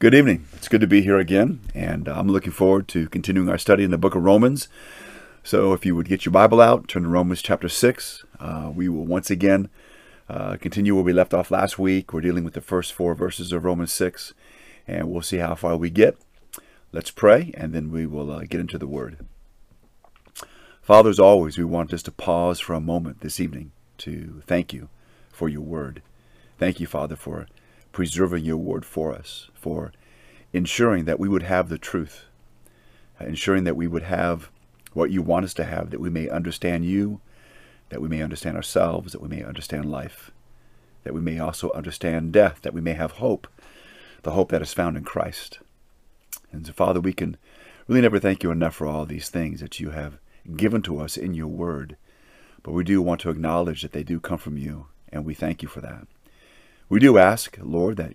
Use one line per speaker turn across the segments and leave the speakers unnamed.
Good evening. It's good to be here again, and I'm looking forward to continuing our study in the book of Romans. So, if you would get your Bible out, turn to Romans chapter 6. Uh, we will once again uh, continue where we left off last week. We're dealing with the first four verses of Romans 6, and we'll see how far we get. Let's pray, and then we will uh, get into the Word. Father, as always, we want just to pause for a moment this evening to thank you for your Word. Thank you, Father, for preserving your word for us, for ensuring that we would have the truth, uh, ensuring that we would have what you want us to have, that we may understand you, that we may understand ourselves, that we may understand life, that we may also understand death, that we may have hope, the hope that is found in Christ. And so, Father, we can really never thank you enough for all these things that you have given to us in your word. But we do want to acknowledge that they do come from you, and we thank you for that. We do ask, Lord, that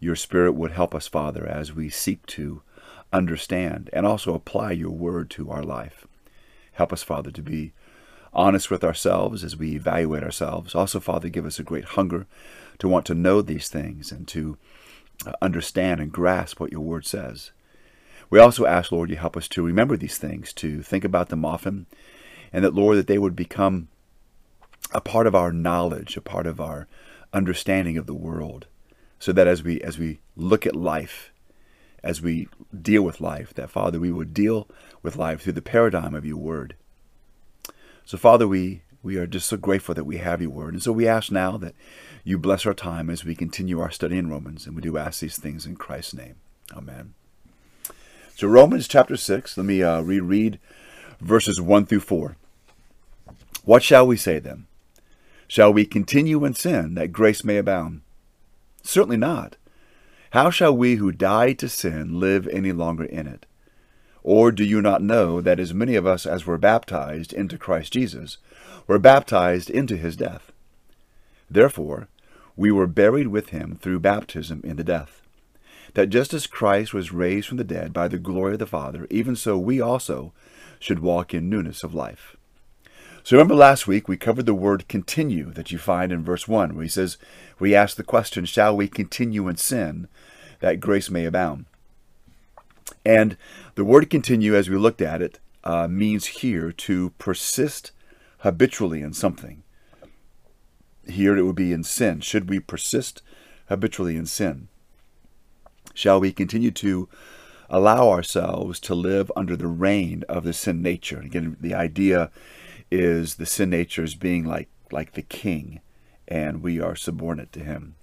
your Spirit would help us, Father, as we seek to understand and also apply your word to our life. Help us, Father, to be honest with ourselves as we evaluate ourselves. Also, Father, give us a great hunger to want to know these things and to uh, understand and grasp what your word says. We also ask, Lord, you help us to remember these things, to think about them often, and that, Lord, that they would become a part of our knowledge, a part of our understanding of the world so that as we as we look at life as we deal with life that father we would deal with life through the paradigm of your word. So father we we are just so grateful that we have your word. And so we ask now that you bless our time as we continue our study in romans and we do ask these things in christ's name. Amen. So romans chapter 6 let me uh, reread verses 1 through 4 what shall we say then? Shall we continue in sin that grace may abound? Certainly not. How shall we who died to sin live any longer in it? Or do you not know that as many of us as were baptized into Christ Jesus were baptized into his death? Therefore, we were buried with him through baptism into death, that just as Christ was raised from the dead by the glory of the Father, even so we also should walk in newness of life. So remember last week we covered the word continue that you find in verse 1, where he says, We ask the question, Shall we continue in sin that grace may abound? And the word continue, as we looked at it, uh, means here to persist habitually in something. Here it would be in sin. Should we persist habitually in sin? Shall we continue to allow ourselves to live under the reign of the sin nature? Again, the idea is the sin nature as being like like the king, and we are subordinate to him.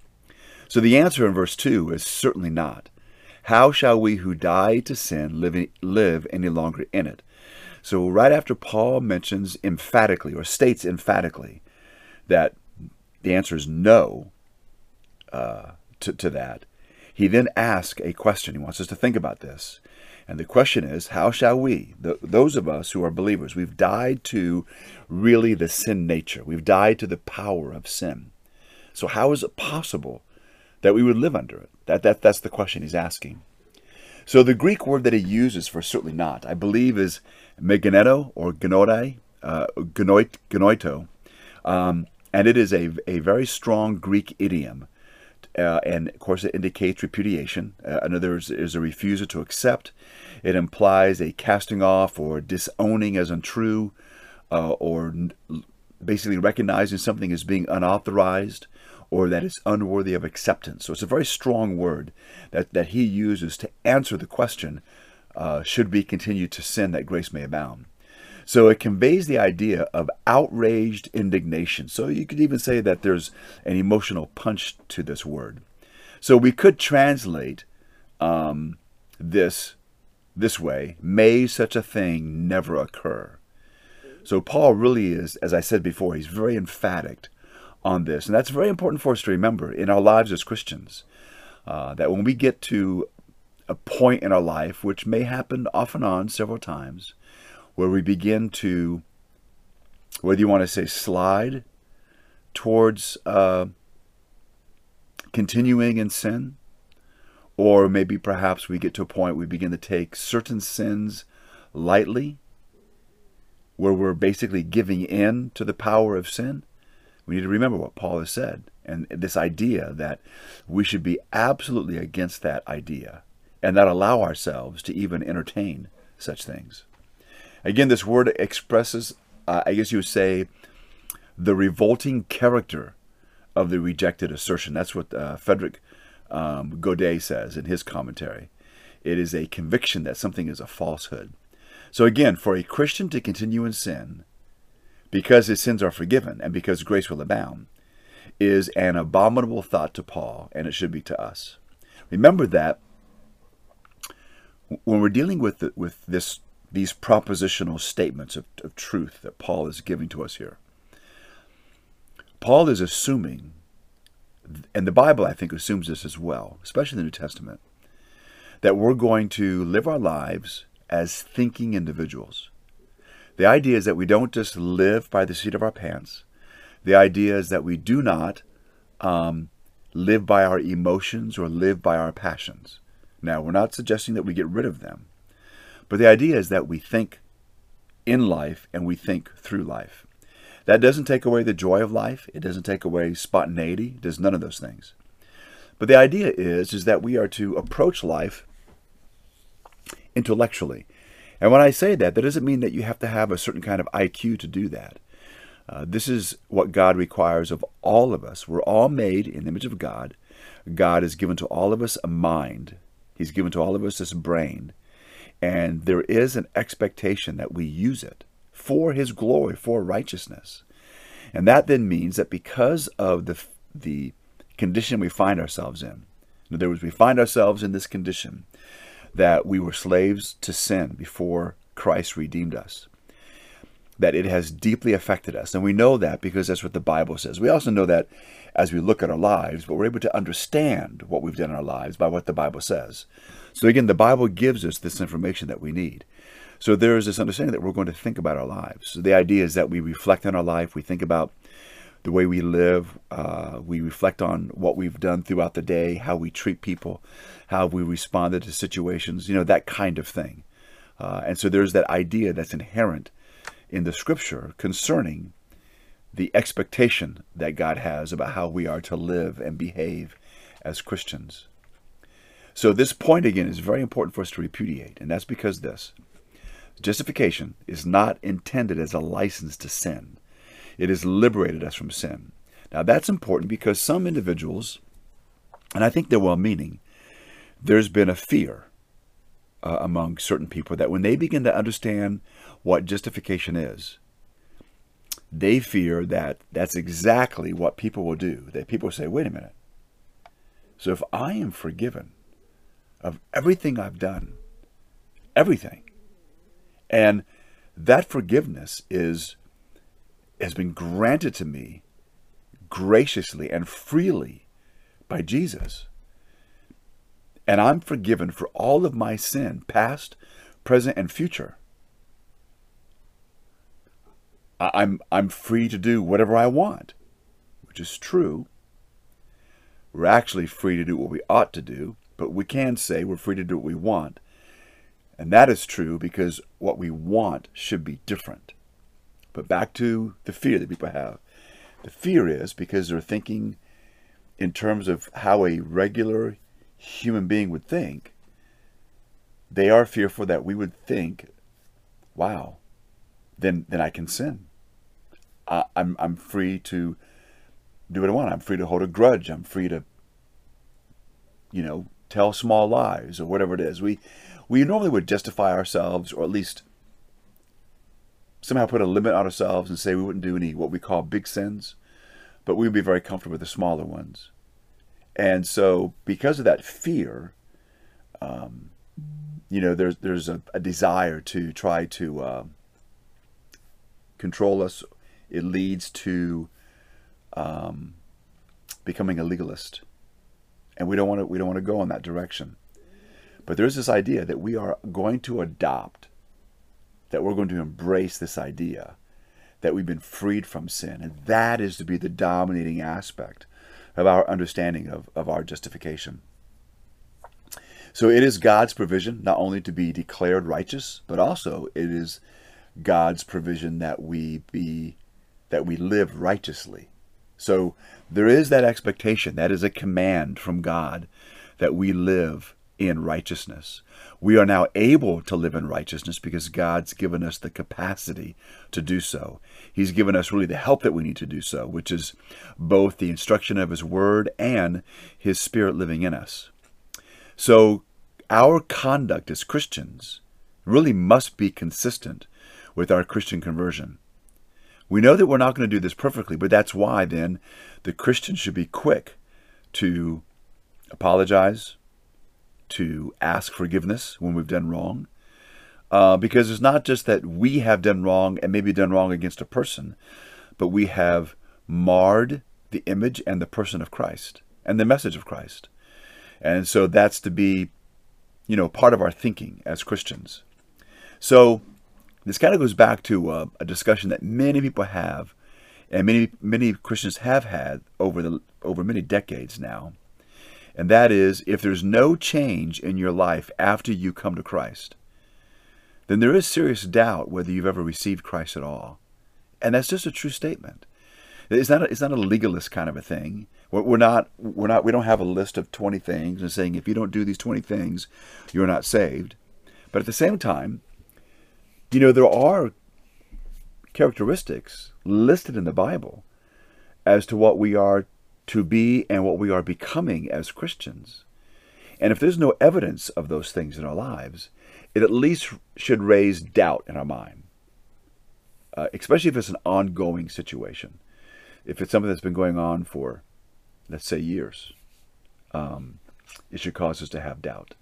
So the answer in verse 2 is certainly not. How shall we who die to sin live, live any longer in it? So, right after Paul mentions emphatically or states emphatically that the answer is no uh, to, to that, he then asks a question. He wants us to think about this. And the question is, how shall we, those of us who are believers, we've died to really the sin nature. We've died to the power of sin. So how is it possible that we would live under it? That, that that's the question he's asking. So the Greek word that he uses for certainly not, I believe, is meganeto or gnoi, uh, gnoito, um, and it is a, a very strong Greek idiom uh, and of course, it indicates repudiation. Uh, in other words, is a refusal to accept. It implies a casting off or disowning as untrue, uh, or n- basically recognizing something as being unauthorized or that it's unworthy of acceptance. So it's a very strong word that, that he uses to answer the question uh, should we continue to sin that grace may abound? So it conveys the idea of outraged indignation. So you could even say that there's an emotional punch to this word. So we could translate um, this this way: May such a thing never occur. So Paul really is, as I said before, he's very emphatic on this, and that's very important for us to remember in our lives as Christians. Uh, that when we get to a point in our life, which may happen off and on several times, where we begin to, whether you want to say slide towards uh, continuing in sin, or maybe perhaps we get to a point we begin to take certain sins lightly, where we're basically giving in to the power of sin. We need to remember what Paul has said and this idea that we should be absolutely against that idea and not allow ourselves to even entertain such things. Again, this word expresses, uh, I guess you would say, the revolting character of the rejected assertion. That's what uh, Frederick um, Godet says in his commentary. It is a conviction that something is a falsehood. So, again, for a Christian to continue in sin because his sins are forgiven and because grace will abound is an abominable thought to Paul, and it should be to us. Remember that when we're dealing with the, with this these propositional statements of, of truth that Paul is giving to us here, Paul is assuming, and the Bible I think assumes this as well, especially the New Testament, that we're going to live our lives as thinking individuals. The idea is that we don't just live by the seat of our pants. The idea is that we do not um, live by our emotions or live by our passions. Now, we're not suggesting that we get rid of them, but the idea is that we think in life and we think through life. That doesn't take away the joy of life. It doesn't take away spontaneity. It does none of those things. But the idea is, is that we are to approach life intellectually. And when I say that, that doesn't mean that you have to have a certain kind of IQ to do that. Uh, this is what God requires of all of us. We're all made in the image of God. God has given to all of us a mind. He's given to all of us this brain. And there is an expectation that we use it for His glory, for righteousness. And that then means that because of the, the condition we find ourselves in, in other words, we find ourselves in this condition that we were slaves to sin before Christ redeemed us that it has deeply affected us. And we know that because that's what the Bible says. We also know that as we look at our lives, but we're able to understand what we've done in our lives by what the Bible says. So again, the Bible gives us this information that we need. So there is this understanding that we're going to think about our lives. So the idea is that we reflect on our life, we think about the way we live, uh, we reflect on what we've done throughout the day, how we treat people, how we responded to situations, you know, that kind of thing. Uh, and so there's that idea that's inherent in the scripture concerning the expectation that God has about how we are to live and behave as Christians. So, this point again is very important for us to repudiate, and that's because this justification is not intended as a license to sin, it has liberated us from sin. Now, that's important because some individuals, and I think they're well meaning, there's been a fear uh, among certain people that when they begin to understand what justification is, they fear that that's exactly what people will do. That people will say, wait a minute. So if I am forgiven of everything I've done, everything, and that forgiveness is has been granted to me graciously and freely by Jesus. And I'm forgiven for all of my sin, past, present, and future. I'm I'm free to do whatever I want, which is true. We're actually free to do what we ought to do, but we can say we're free to do what we want. And that is true because what we want should be different. But back to the fear that people have. The fear is because they're thinking in terms of how a regular human being would think. They are fearful that we would think, wow, then then I can sin. I, I'm I'm free to do what I want. I'm free to hold a grudge. I'm free to, you know, tell small lies or whatever it is. We we normally would justify ourselves, or at least somehow put a limit on ourselves and say we wouldn't do any what we call big sins, but we would be very comfortable with the smaller ones. And so, because of that fear, um, you know, there's there's a, a desire to try to uh, control us it leads to um, becoming a legalist, and we don't want to we don't want to go in that direction. But there's this idea that we are going to adopt, that we're going to embrace this idea that we've been freed from sin, and that is to be the dominating aspect of our understanding of, of our justification. So it is God's provision not only to be declared righteous, but also it is God's provision that we be that we live righteously. So there is that expectation, that is a command from God that we live in righteousness. We are now able to live in righteousness because God's given us the capacity to do so. He's given us really the help that we need to do so, which is both the instruction of His Word and His Spirit living in us. So our conduct as Christians really must be consistent with our Christian conversion. We know that we're not going to do this perfectly, but that's why then the Christian should be quick to apologize, to ask forgiveness when we've done wrong. Uh, because it's not just that we have done wrong and maybe done wrong against a person, but we have marred the image and the person of Christ and the message of Christ. And so that's to be, you know, part of our thinking as Christians. So this kind of goes back to uh, a discussion that many people have, and many many Christians have had over the over many decades now, and that is if there's no change in your life after you come to Christ, then there is serious doubt whether you've ever received Christ at all, and that's just a true statement. It's not a, it's not a legalist kind of a thing. We're not we're not we don't have a list of 20 things and saying if you don't do these 20 things, you're not saved. But at the same time, you know, there are characteristics listed in the Bible as to what we are to be and what we are becoming as Christians. And if there's no evidence of those things in our lives, it at least should raise doubt in our mind, uh, especially if it's an ongoing situation. If it's something that's been going on for, let's say, years, um, it should cause us to have doubt.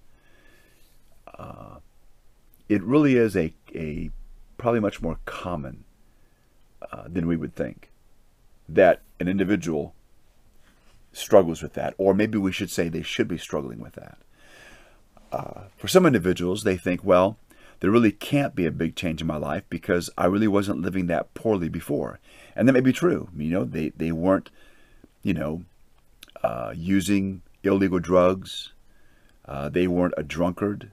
Uh, it really is a, a probably much more common uh, than we would think that an individual struggles with that, or maybe we should say they should be struggling with that. Uh, for some individuals, they think, well, there really can't be a big change in my life because I really wasn't living that poorly before. And that may be true. You know, they, they weren't, you know, uh, using illegal drugs. Uh, they weren't a drunkard.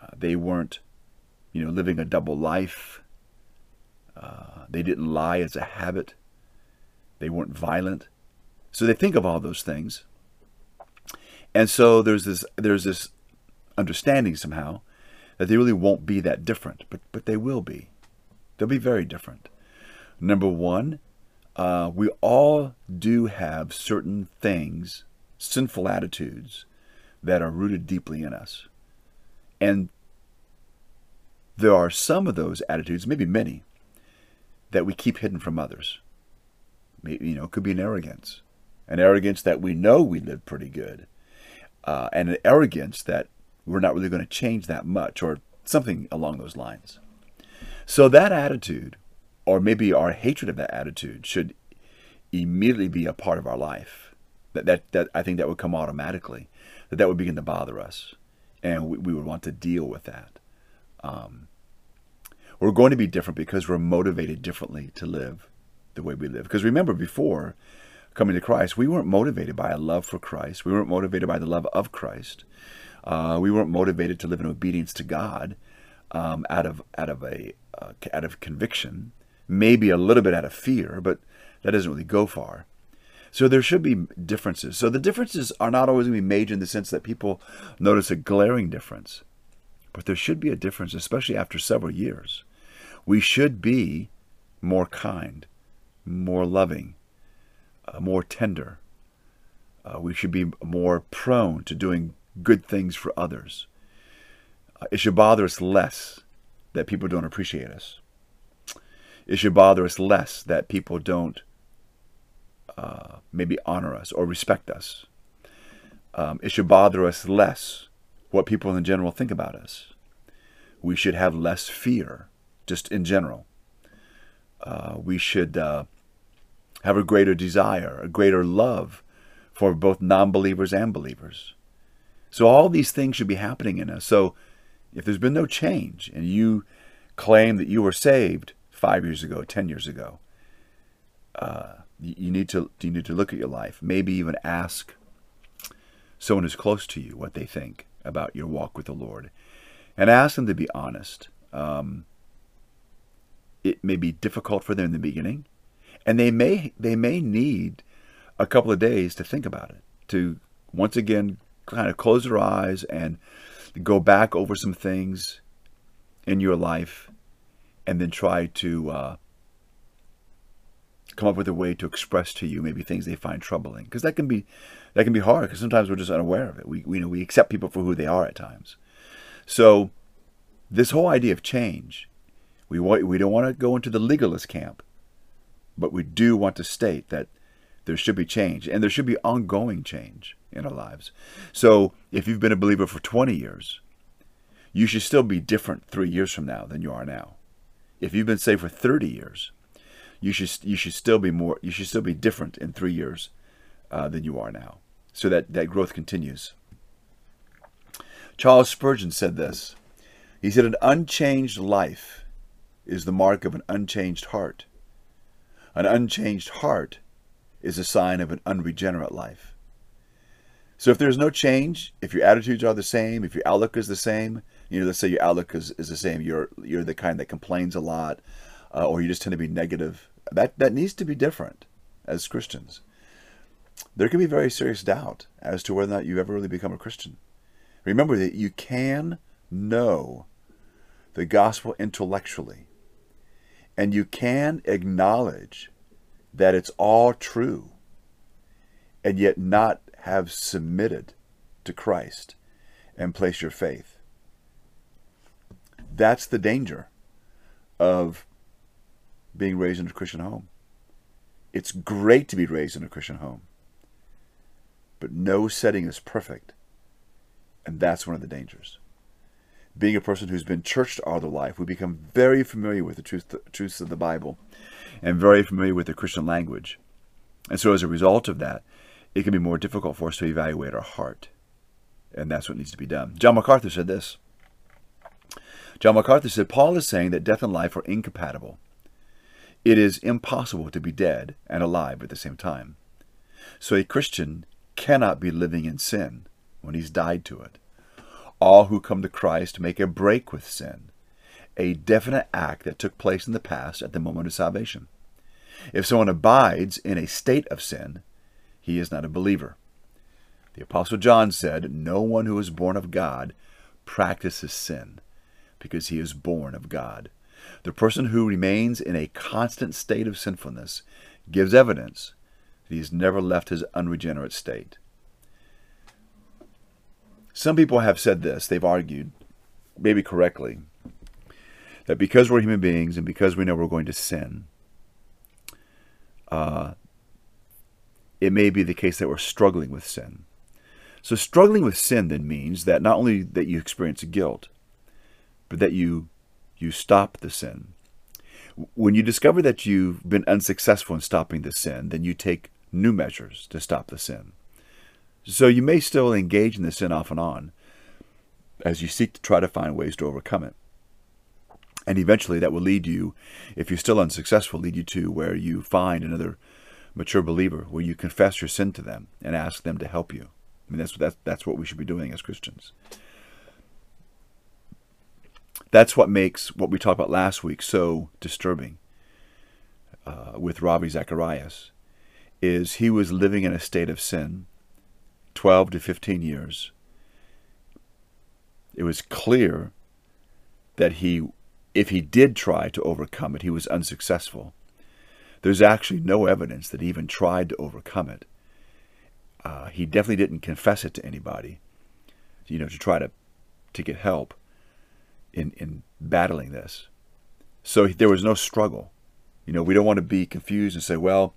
Uh, they weren't, you know, living a double life. Uh, they didn't lie as a habit. They weren't violent. So they think of all those things. And so there's this there's this understanding somehow that they really won't be that different, but but they will be. They'll be very different. Number one, uh, we all do have certain things, sinful attitudes, that are rooted deeply in us. And there are some of those attitudes, maybe many, that we keep hidden from others. Maybe, you know, it could be an arrogance, an arrogance that we know we live pretty good, uh, and an arrogance that we're not really going to change that much, or something along those lines. So that attitude, or maybe our hatred of that attitude, should immediately be a part of our life. That that, that I think that would come automatically. That that would begin to bother us and we, we would want to deal with that. Um, we're going to be different because we're motivated differently to live the way we live. Because remember, before coming to Christ, we weren't motivated by a love for Christ. We weren't motivated by the love of Christ. Uh, we weren't motivated to live in obedience to God um, out of out of a uh, out of conviction, maybe a little bit out of fear, but that doesn't really go far. So there should be differences. So the differences are not always going to be major in the sense that people notice a glaring difference. But there should be a difference, especially after several years. We should be more kind, more loving, uh, more tender. Uh, we should be more prone to doing good things for others. Uh, it should bother us less that people don't appreciate us. It should bother us less that people don't uh, maybe honor us or respect us. Um, it should bother us less what people in general think about us. We should have less fear, just in general. Uh, we should uh, have a greater desire, a greater love for both non believers and believers. So, all these things should be happening in us. So, if there's been no change and you claim that you were saved five years ago, 10 years ago, uh, you need to you need to look at your life. Maybe even ask someone who's close to you what they think about your walk with the Lord, and ask them to be honest. Um, it may be difficult for them in the beginning, And they may they may need a couple of days to think about it, to once again kind of close their eyes and go back over some things in your life and then try to uh, come up with a way to express to you maybe things they find troubling. Because that can be that can be hard because sometimes we're just unaware of it. We, we you know we accept people for who they are at times. So this whole idea of change we want we don't want to go into the legalist camp but we do want to state that there should be change and there should be ongoing change in our lives. So if you've been a believer for 20 years you should still be different three years from now than you are now. If you've been saved for 30 years you should you should still be more you should still be different in three years uh, than you are now. So that that growth continues. Charles Spurgeon said this. He said, "An unchanged life is the mark of an unchanged heart. An unchanged heart is a sign of an unregenerate life." So if there's no change, if your attitudes are the same, if your outlook is the same, you know, let's say your outlook is, is the same, you're you're the kind that complains a lot, uh, or you just tend to be negative, that that needs to be different as Christians. There can be very serious doubt as to whether or not you ever really become a Christian. Remember that you can know the gospel intellectually, and you can acknowledge that it's all true, and yet not have submitted to Christ and place your faith. That's the danger of being raised in a Christian home. It's great to be raised in a Christian home, but no setting is perfect. And that's one of the dangers. Being a person who's been churched all their life, we become very familiar with the truth, truths of the Bible and very familiar with the Christian language. And so, as a result of that, it can be more difficult for us to evaluate our heart. And that's what needs to be done. John MacArthur said this. John MacArthur said, Paul is saying that death and life are incompatible. It is impossible to be dead and alive at the same time. So a Christian cannot be living in sin when he's died to it. All who come to Christ make a break with sin, a definite act that took place in the past at the moment of salvation. If someone abides in a state of sin, he is not a believer. The Apostle John said, No one who is born of God practices sin, because he is born of God. The person who remains in a constant state of sinfulness gives evidence that he has never left his unregenerate state. Some people have said this, they've argued, maybe correctly, that because we're human beings and because we know we're going to sin, uh, it may be the case that we're struggling with sin. So struggling with sin then means that not only that you experience guilt, but that you you stop the sin. When you discover that you've been unsuccessful in stopping the sin, then you take new measures to stop the sin. So you may still engage in the sin off and on as you seek to try to find ways to overcome it. And eventually that will lead you, if you're still unsuccessful, lead you to where you find another mature believer, where you confess your sin to them and ask them to help you. I mean, that's, that's, that's what we should be doing as Christians. That's what makes what we talked about last week so disturbing uh, with Ravi Zacharias, is he was living in a state of sin, 12 to 15 years. It was clear that he, if he did try to overcome it, he was unsuccessful. There's actually no evidence that he even tried to overcome it. Uh, he definitely didn't confess it to anybody, you know, to try to to get help in, in battling this. So there was no struggle. You know, we don't want to be confused and say, well,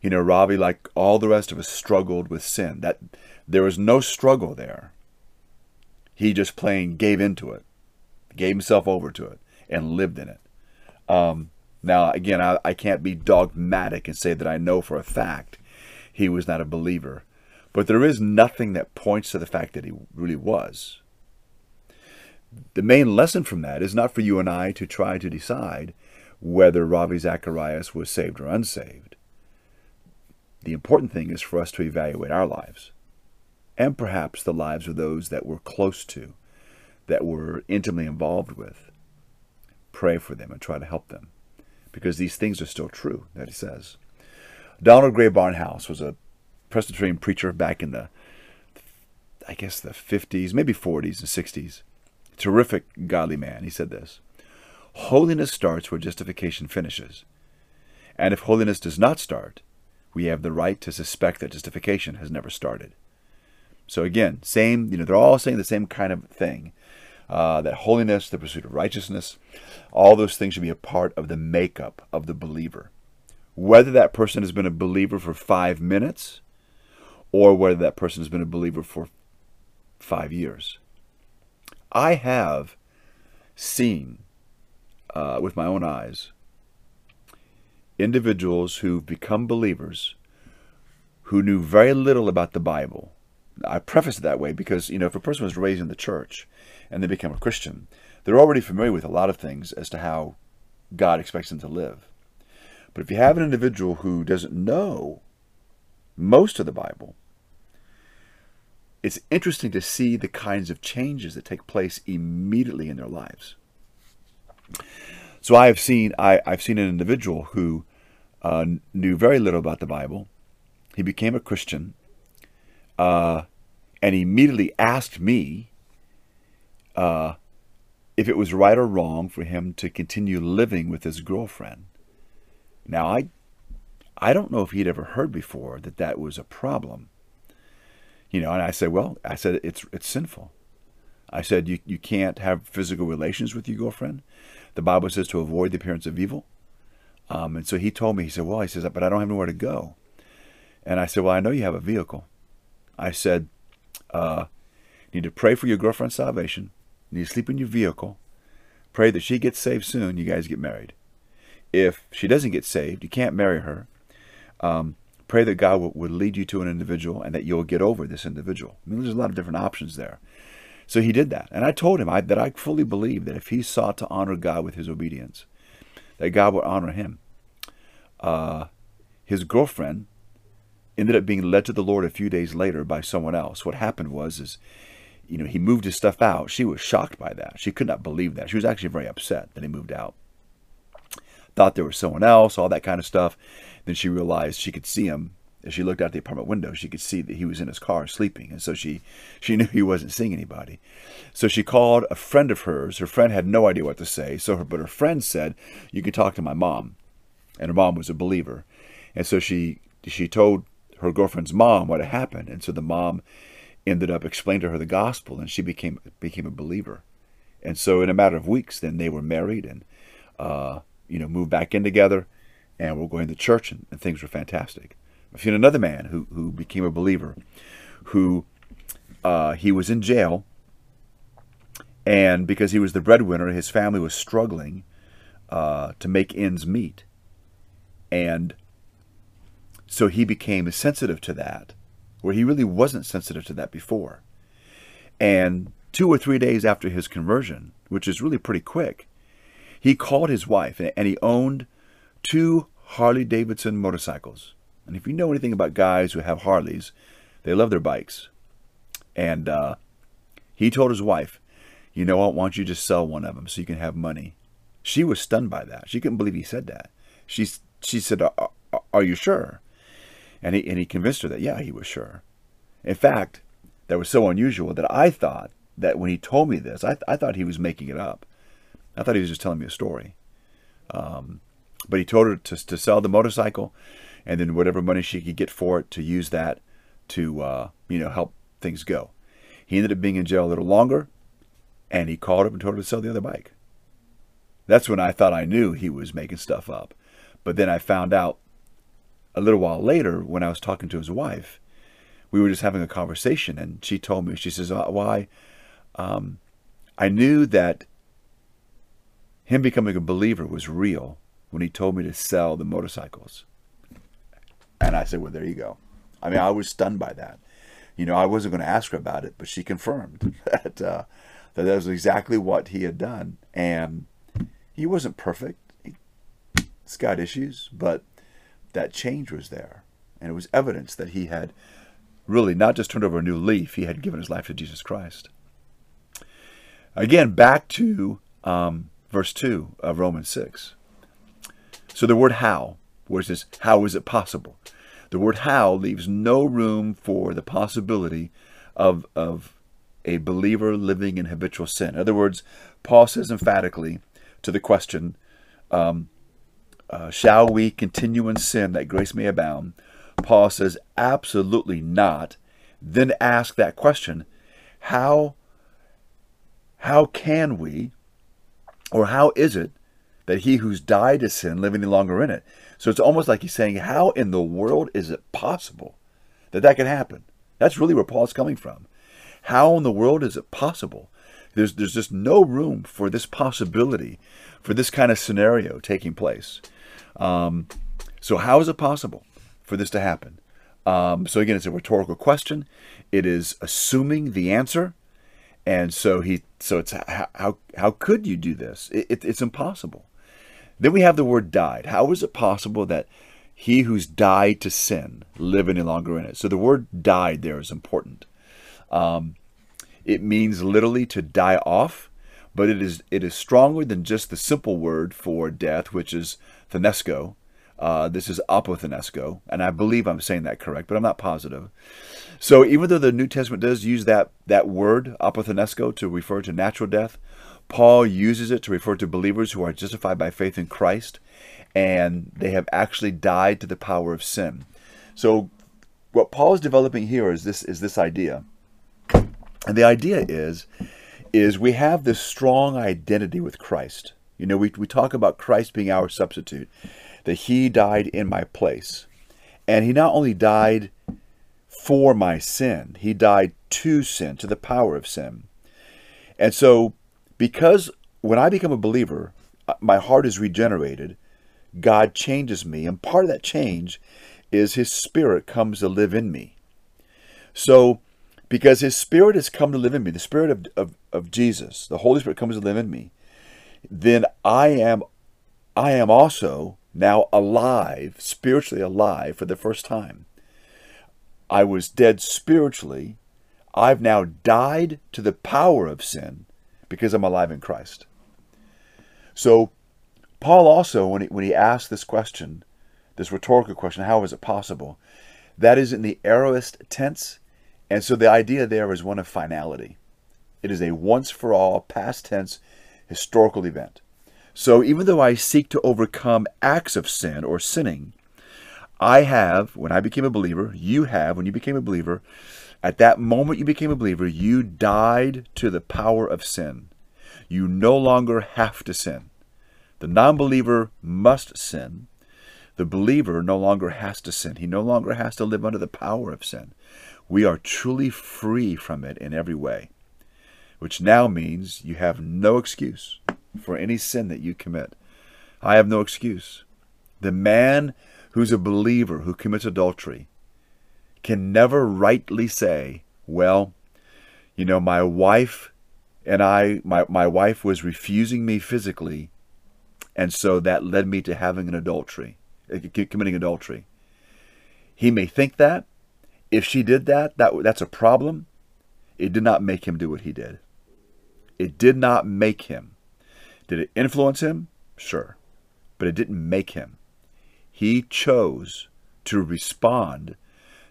you know, Ravi, like all the rest of us, struggled with sin. That there was no struggle there. He just plain gave into it, gave himself over to it, and lived in it. Um, now, again, I, I can't be dogmatic and say that I know for a fact he was not a believer, but there is nothing that points to the fact that he really was the main lesson from that is not for you and I to try to decide whether Ravi Zacharias was saved or unsaved. The important thing is for us to evaluate our lives and perhaps the lives of those that we're close to, that we're intimately involved with. Pray for them and try to help them. because these things are still true that he says. Donald Grey Barnhouse was a Presbyterian preacher back in the, I guess, the 50s, maybe 40s and 60s. Terrific, godly man. He said this Holiness starts where justification finishes. And if holiness does not start, we have the right to suspect that justification has never started. So again, same, you know, they're all saying the same kind of thing. Uh, that holiness, the pursuit of righteousness, all those things should be a part of the makeup of the believer. Whether that person has been a believer for five minutes or whether that person has been a believer for five years. I have seen uh, with my own eyes individuals who've become believers who knew very little about the Bible. I preface it that way because, you know, if a person was raised in the church and they become a Christian, they're already familiar with a lot of things as to how God expects them to live. But if you have an individual who doesn't know most of the Bible, it's interesting to see the kinds of changes that take place immediately in their lives. So I have seen I, have seen an individual who uh, knew very little about the Bible. He became a Christian, uh, and he immediately asked me uh, if it was right or wrong for him to continue living with his girlfriend. Now I, I don't know if he'd ever heard before that that was a problem. You know, and I said, well, I said it's it's sinful. I said you you can't have physical relations with your girlfriend. The Bible says to avoid the appearance of evil. Um, and so he told me, he said, well, he says, but I don't have nowhere to go. And I said, well, I know you have a vehicle. I said, uh, you need to pray for your girlfriend's salvation. You need to sleep in your vehicle. Pray that she gets saved soon. You guys get married. If she doesn't get saved, you can't marry her. Um, pray that God would, will, lead you to an individual and that you'll get over this individual. I mean, there's a lot of different options there. So he did that. And I told him I, that I fully believe that if he sought to honor God with his obedience, that God would honor him. Uh, his girlfriend ended up being led to the Lord a few days later by someone else. What happened was, is you know, he moved his stuff out. She was shocked by that. She could not believe that. She was actually very upset that he moved out. Thought there was someone else, all that kind of stuff. Then she realized she could see him as she looked out the apartment window. She could see that he was in his car sleeping, and so she she knew he wasn't seeing anybody. So she called a friend of hers. Her friend had no idea what to say. So her, but her friend said, "You can talk to my mom," and her mom was a believer, and so she she told her girlfriend's mom what had happened, and so the mom ended up explaining to her the gospel, and she became became a believer. And so, in a matter of weeks, then they were married and uh, you know moved back in together, and we're going to church, and, and things were fantastic. I've seen another man who who became a believer, who uh, he was in jail and because he was the breadwinner, his family was struggling uh, to make ends meet. And so he became sensitive to that, where he really wasn't sensitive to that before. And two or three days after his conversion, which is really pretty quick, he called his wife and he owned two Harley Davidson motorcycles. And if you know anything about guys who have Harleys, they love their bikes. And uh, he told his wife, you know what? Why don't you just sell one of them so you can have money? She was stunned by that. She couldn't believe he said that. She she said, "Are, are you sure?" And he and he convinced her that yeah, he was sure. In fact, that was so unusual that I thought that when he told me this, I, I thought he was making it up. I thought he was just telling me a story. Um, but he told her to, to sell the motorcycle, and then whatever money she could get for it to use that to uh, you know help things go. He ended up being in jail a little longer, and he called up and told her to sell the other bike. That's when I thought I knew he was making stuff up. But then I found out a little while later when I was talking to his wife, we were just having a conversation, and she told me, she says, Why? Um, I knew that him becoming a believer was real when he told me to sell the motorcycles. And I said, Well, there you go. I mean, I was stunned by that. You know, I wasn't going to ask her about it, but she confirmed that uh, that that was exactly what he had done. And he wasn't perfect. He's got issues, but that change was there. And it was evidence that he had really not just turned over a new leaf, he had given his life to Jesus Christ. Again, back to um, verse 2 of Romans 6. So the word how, where it says, how is it possible? The word how leaves no room for the possibility of, of a believer living in habitual sin. In other words, Paul says emphatically to the question, um, uh, shall we continue in sin that grace may abound? Paul says, absolutely not. Then ask that question, how, how can we, or how is it that he who's died to sin live any longer in it? So it's almost like he's saying, how in the world is it possible that that can happen? That's really where Paul's coming from. How in the world is it possible? There's, there's just no room for this possibility, for this kind of scenario taking place. Um, so how is it possible for this to happen? Um, so again, it's a rhetorical question. It is assuming the answer, and so he, so it's how how, how could you do this? It, it, it's impossible. Then we have the word died. How is it possible that he who's died to sin live any longer in it? So the word died there is important. Um, it means literally to die off, but it is it is stronger than just the simple word for death, which is thenesco. Uh, this is apothenesco, and I believe I'm saying that correct, but I'm not positive. So even though the New Testament does use that that word apothenesco to refer to natural death, Paul uses it to refer to believers who are justified by faith in Christ, and they have actually died to the power of sin. So what Paul is developing here is this is this idea and the idea is, is we have this strong identity with Christ. You know, we, we talk about Christ being our substitute, that he died in my place. And he not only died for my sin, he died to sin, to the power of sin. And so, because when I become a believer, uh, my heart is regenerated, God changes me. And part of that change is his spirit comes to live in me. So, because his spirit has come to live in me, the spirit of, of, of Jesus, the Holy Spirit comes to live in me, then I am I am also now alive, spiritually alive for the first time. I was dead spiritually. I've now died to the power of sin because I'm alive in Christ. So, Paul also, when he, when he asked this question, this rhetorical question, how is it possible? That is in the aorist tense and so the idea there is one of finality. It is a once for all, past tense, historical event. So even though I seek to overcome acts of sin or sinning, I have, when I became a believer, you have, when you became a believer, at that moment you became a believer, you died to the power of sin. You no longer have to sin. The non believer must sin. The believer no longer has to sin. He no longer has to live under the power of sin we are truly free from it in every way, which now means you have no excuse for any sin that you commit. I have no excuse. The man who's a believer who commits adultery can never rightly say, well, you know, my wife and I, my, my wife was refusing me physically, and so that led me to having an adultery, uh, committing adultery. He may think that, if she did that, that that's a problem. It did not make him do what he did. It did not make him. Did it influence him? Sure. But it didn't make him. He chose to respond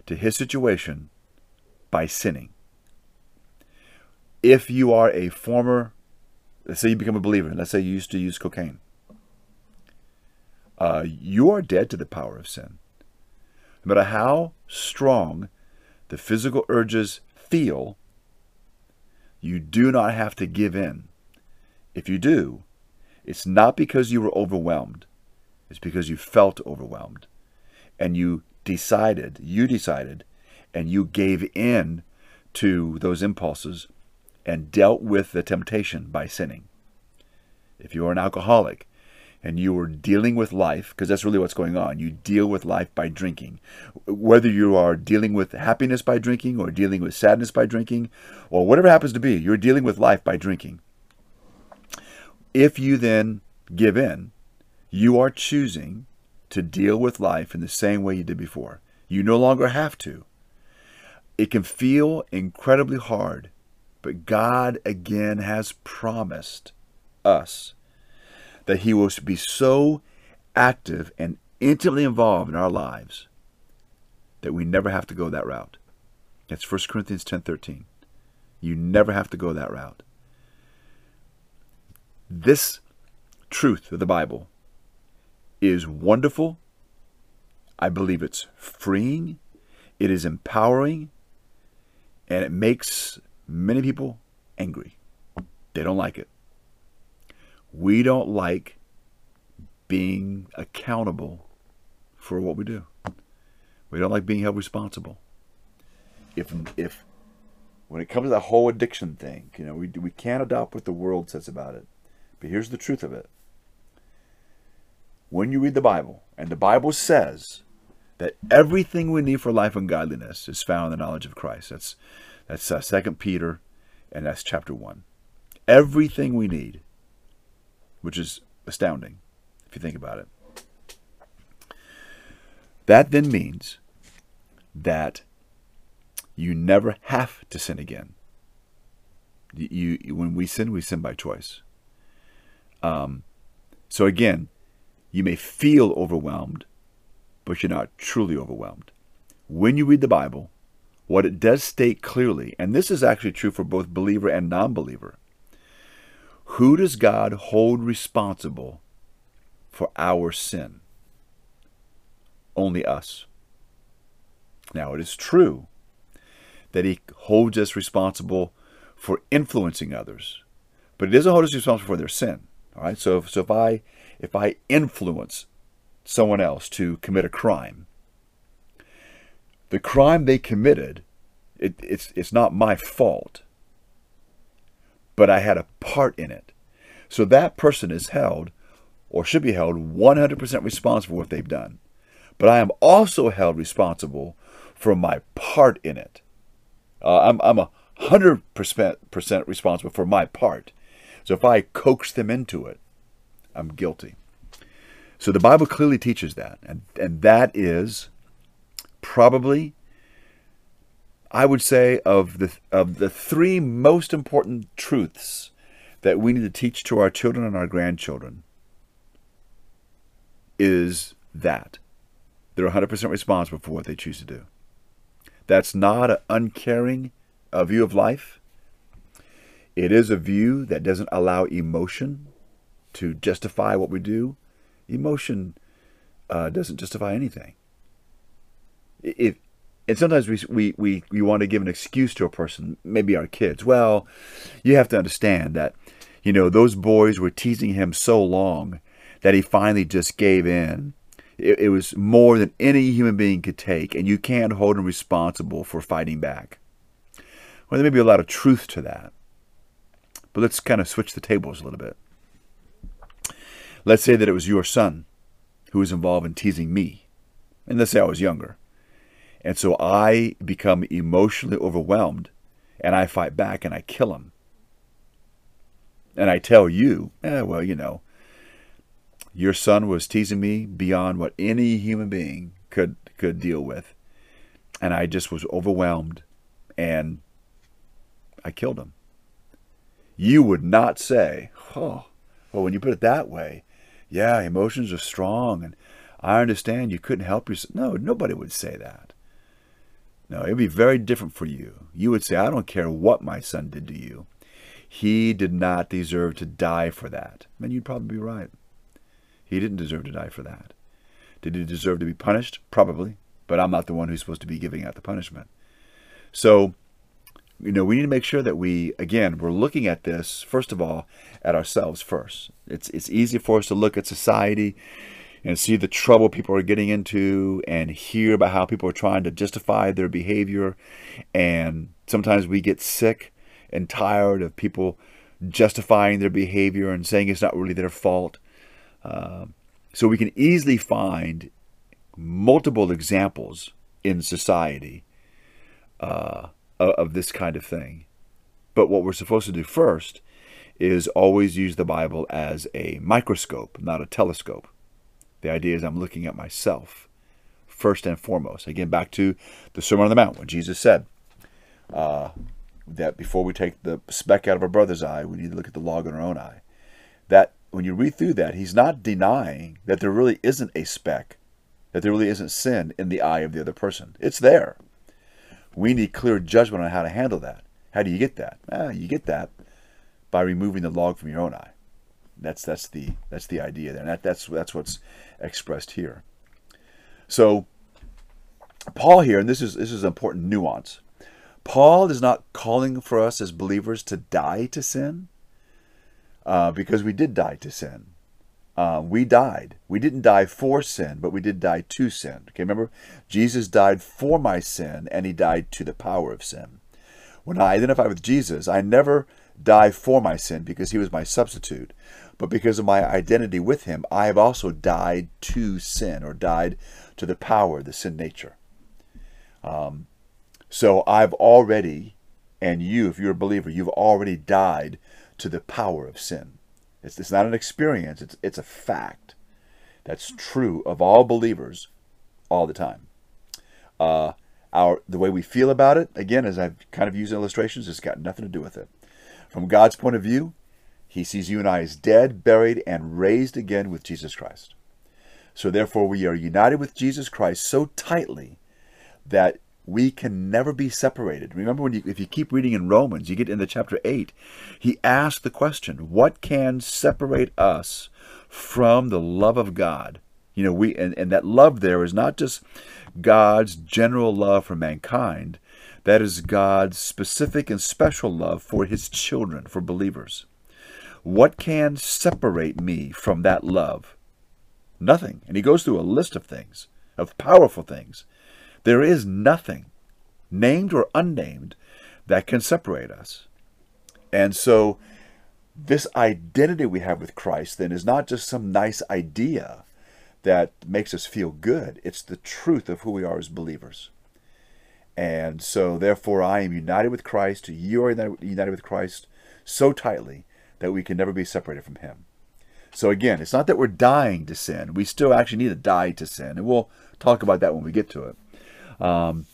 to his situation by sinning. If you are a former, let's say you become a believer, let's say you used to use cocaine, uh, you are dead to the power of sin. No matter how strong the physical urges feel, you do not have to give in. If you do, it's not because you were overwhelmed, it's because you felt overwhelmed. And you decided, you decided, and you gave in to those impulses and dealt with the temptation by sinning. If you are an alcoholic, and you are dealing with life, because that's really what's going on. You deal with life by drinking. Whether you are dealing with happiness by drinking, or dealing with sadness by drinking, or whatever happens to be, you're dealing with life by drinking. If you then give in, you are choosing to deal with life in the same way you did before. You no longer have to. It can feel incredibly hard, but God again has promised us that he will be so active and intimately involved in our lives that we never have to go that route. That's 1 Corinthians 10:13. You never have to go that route. This truth of the Bible is wonderful. I believe it's freeing, it is empowering, and it makes many people angry. They don't like it. We don't like being accountable for what we do. We don't like being held responsible. If if when it comes to the whole addiction thing, you know, we we can't adopt what the world says about it. But here's the truth of it. When you read the Bible, and the Bible says that everything we need for life and godliness is found in the knowledge of Christ. That's that's uh, Second Peter, and that's chapter one. Everything we need, which is astounding if you think about it. That then means that you never have to sin again. You, you when we sin, we sin by choice. Um, so again, you may feel overwhelmed, but you're not truly overwhelmed. When you read the Bible, what it does state clearly, and this is actually true for both believer and non believer, who does God hold responsible for our sin? Only us. Now, it is true that He holds us responsible for influencing others, but He doesn't hold us responsible for their sin. All right. So, so if I if I influence someone else to commit a crime, the crime they committed, it, it's it's not my fault, but I had a part in it. So that person is held, or should be held, 100% responsible for what they've done. But I am also held responsible for my part in it. Uh, I'm I'm a hundred percent responsible for my part. So if I coax them into it, I'm guilty. So the Bible clearly teaches that. And, and that is probably, I would say, of the, of the three most important truths that we need to teach to our children and our grandchildren is that they're 100% responsible for what they choose to do. That's not an uncaring uh, view of life. It is a view that doesn't allow emotion to justify what we do. Emotion uh, doesn't justify anything. If and sometimes we, we, we, we want to give an excuse to a person, maybe our kids. Well, you have to understand that, you know, those boys were teasing him so long that he finally just gave in. It, it was more than any human being could take, and you can't hold him responsible for fighting back. Well, there may be a lot of truth to that. But let's kind of switch the tables a little bit. Let's say that it was your son who was involved in teasing me. And let's say I was younger. And so I become emotionally overwhelmed and I fight back and I kill him. And I tell you, eh, well, you know, your son was teasing me beyond what any human being could could deal with. And I just was overwhelmed and I killed him you would not say, oh, well, when you put it that way, yeah, emotions are strong and I understand you couldn't help yourself. No, nobody would say that. No, it would be very different for you. You would say, I don't care what my son did to you. He did not deserve to die for that. And you'd probably be right. He didn't deserve to die for that. Did he deserve to be punished? Probably. But I'm not the one who's supposed to be giving out the punishment. So you know, we need to make sure that we, again, we're looking at this, first of all, at ourselves first. It's, it's easy for us to look at society and see the trouble people are getting into and hear about how people are trying to justify their behavior. And sometimes we get sick and tired of people justifying their behavior and saying it's not really their fault. Uh, so we can easily find multiple examples in society. Uh, of, of this kind of thing. But what we're supposed to do first is always use the Bible as a microscope, not a telescope. The idea is I'm looking at myself first and foremost. Again, back to the Sermon on the Mount when Jesus said uh, that before we take the speck out of our brother's eye, we need to look at the log in our own eye. That when you read through that, he's not denying that there really isn't a speck, that there really isn't sin in the eye of the other person. It's there. We need clear judgment on how to handle that. How do you get that? Ah, you get that by removing the log from your own eye. That's that's the that's the idea there. And that, that's that's what's expressed here. So Paul here, and this is this is an important nuance. Paul is not calling for us as believers to die to sin, uh, because we did die to sin. Uh, we died. We didn't die for sin, but we did die to sin. Okay, remember, Jesus died for my sin, and he died to the power of sin. When I identify with Jesus, I never die for my sin because he was my substitute, but because of my identity with him, I have also died to sin or died to the power, the sin nature. Um, so I've already, and you, if you're a believer, you've already died to the power of sin. It's, it's not an experience, it's, it's a fact. That's true of all believers all the time. Uh, our the way we feel about it, again, as I've kind of used illustrations, it's got nothing to do with it. From God's point of view, He sees you and I as dead, buried, and raised again with Jesus Christ. So therefore, we are united with Jesus Christ so tightly that we can never be separated. Remember, when you, if you keep reading in Romans, you get into chapter 8, he asks the question, What can separate us from the love of God? You know, we and, and that love there is not just God's general love for mankind, that is God's specific and special love for his children, for believers. What can separate me from that love? Nothing. And he goes through a list of things, of powerful things. There is nothing, named or unnamed, that can separate us. And so, this identity we have with Christ then is not just some nice idea that makes us feel good, it's the truth of who we are as believers. And so, therefore, I am united with Christ. You are united with Christ so tightly that we can never be separated from Him. So, again, it's not that we're dying to sin. We still actually need to die to sin. And we'll talk about that when we get to it. Um,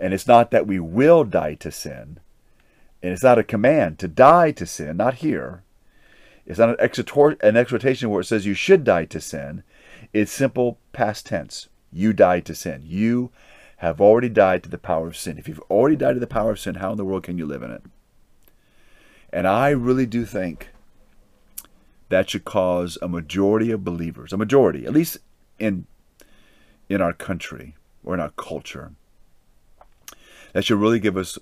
and it's not that we will die to sin. And it's not a command to die to sin, not here. It's not an, exhort, an exhortation where it says you should die to sin. It's simple past tense. You died to sin. You have already died to the power of sin. If you've already died to the power of sin, how in the world can you live in it? And I really do think that should cause a majority of believers, a majority, at least in in our country, or in our culture. That should really give us